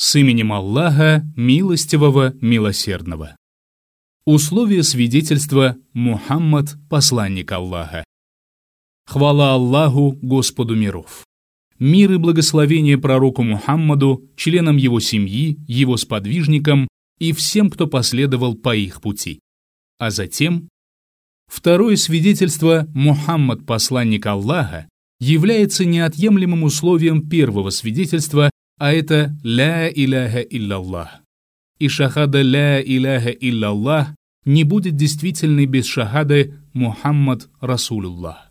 С именем Аллаха, милостивого, милосердного. Условия свидетельства Мухаммад, посланник Аллаха. Хвала Аллаху, Господу миров. Мир и благословение пророку Мухаммаду, членам его семьи, его сподвижникам и всем, кто последовал по их пути. А затем Второе свидетельство Мухаммад, посланник Аллаха, является неотъемлемым условием первого свидетельства а это «Ля иляха илляллах». И шахада «Ля иляха илляллах» не будет действительной без шахады «Мухаммад Расулуллах».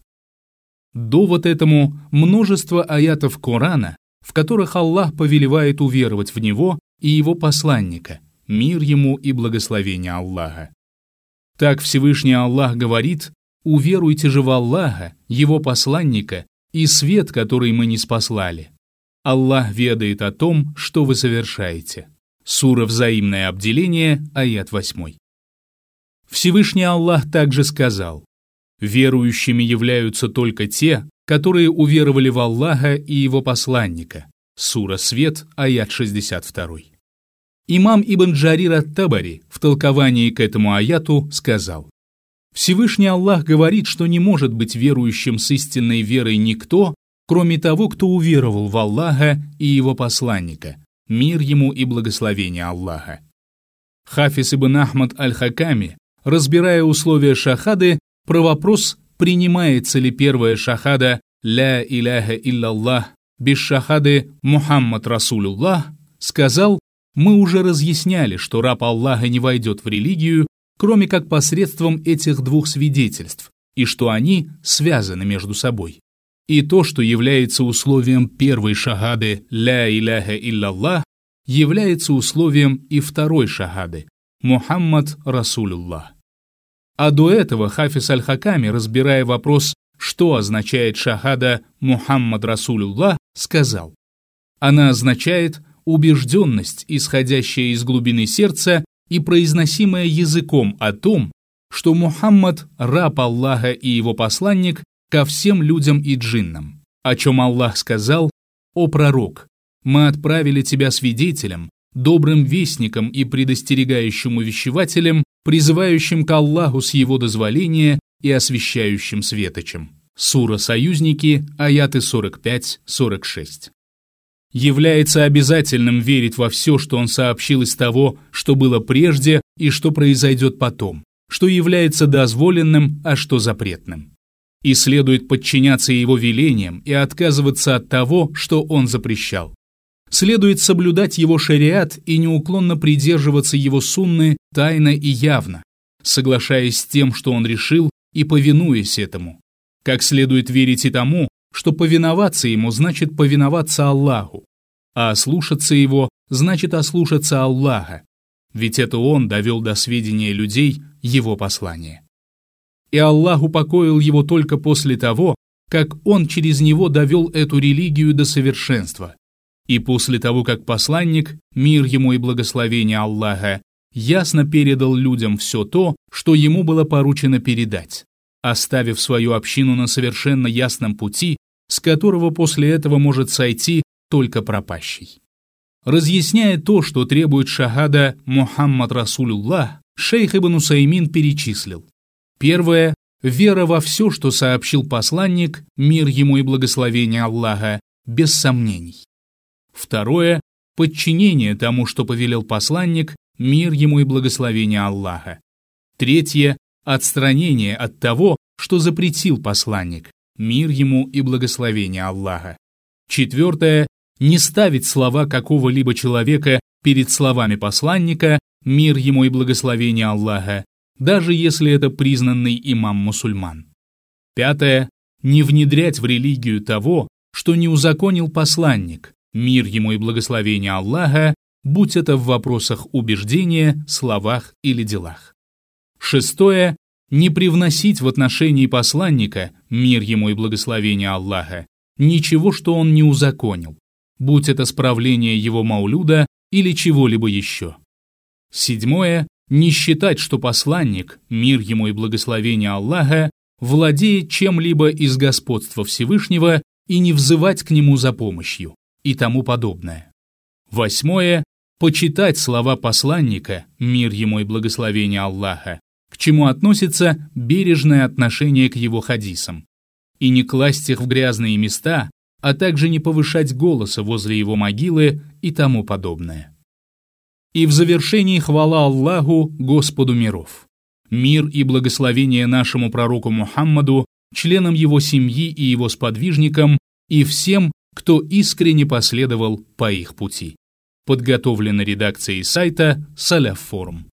Довод этому множество аятов Корана, в которых Аллах повелевает уверовать в Него и Его посланника, мир Ему и благословение Аллаха. Так Всевышний Аллах говорит «Уверуйте же в Аллаха, Его посланника и свет, который мы не спаслали». Аллах ведает о том, что вы совершаете. Сура «Взаимное обделение», аят 8. Всевышний Аллах также сказал, «Верующими являются только те, которые уверовали в Аллаха и Его посланника». Сура «Свет», аят 62. Имам Ибн Джарир ат-Табари в толковании к этому аяту сказал, Всевышний Аллах говорит, что не может быть верующим с истинной верой никто, кроме того, кто уверовал в Аллаха и его посланника, мир ему и благословение Аллаха. Хафиз ибн Ахмад аль-Хаками, разбирая условия шахады, про вопрос, принимается ли первая шахада «Ля иляха илляллах» без шахады «Мухаммад Расулуллах», сказал, мы уже разъясняли, что раб Аллаха не войдет в религию, кроме как посредством этих двух свидетельств, и что они связаны между собой. И то, что является условием первой шахады «Ля иляха илляллах», является условием и второй шахады «Мухаммад Расулюллах». А до этого Хафиз Аль-Хаками, разбирая вопрос, что означает шахада «Мухаммад Расулюллах», сказал, она означает убежденность, исходящая из глубины сердца и произносимая языком о том, что Мухаммад – раб Аллаха и его посланник, ко всем людям и джиннам, о чем Аллах сказал «О пророк, мы отправили тебя свидетелем, добрым вестником и предостерегающим увещевателем, призывающим к Аллаху с его дозволения и освящающим светочем». Сура «Союзники», аяты 45-46. Является обязательным верить во все, что он сообщил из того, что было прежде и что произойдет потом, что является дозволенным, а что запретным и следует подчиняться его велениям и отказываться от того, что он запрещал. Следует соблюдать его шариат и неуклонно придерживаться его сунны тайно и явно, соглашаясь с тем, что он решил, и повинуясь этому. Как следует верить и тому, что повиноваться ему значит повиноваться Аллаху, а ослушаться его значит ослушаться Аллаха, ведь это он довел до сведения людей его послание и Аллах упокоил его только после того, как он через него довел эту религию до совершенства, и после того, как посланник, мир ему и благословение Аллаха, ясно передал людям все то, что ему было поручено передать, оставив свою общину на совершенно ясном пути, с которого после этого может сойти только пропащий. Разъясняя то, что требует шахада Мухаммад Расулюллах, шейх Ибн Усаймин перечислил. Первое – вера во все, что сообщил посланник, мир ему и благословение Аллаха, без сомнений. Второе – подчинение тому, что повелел посланник, мир ему и благословение Аллаха. Третье – отстранение от того, что запретил посланник, мир ему и благословение Аллаха. Четвертое – не ставить слова какого-либо человека перед словами посланника, мир ему и благословение Аллаха, даже если это признанный имам-мусульман. Пятое. Не внедрять в религию того, что не узаконил посланник, мир ему и благословение Аллаха, будь это в вопросах убеждения, словах или делах. Шестое. Не привносить в отношении посланника, мир ему и благословение Аллаха, ничего, что он не узаконил, будь это справление его маулюда или чего-либо еще. Седьмое не считать, что посланник, мир ему и благословение Аллаха, владеет чем-либо из господства Всевышнего и не взывать к нему за помощью и тому подобное. Восьмое – почитать слова посланника, мир ему и благословение Аллаха, к чему относится бережное отношение к его хадисам, и не класть их в грязные места, а также не повышать голоса возле его могилы и тому подобное. И в завершении хвала Аллаху, Господу миров. Мир и благословение нашему пророку Мухаммаду, членам его семьи и его сподвижникам, и всем, кто искренне последовал по их пути. Подготовлено редакцией сайта Саляф Форум.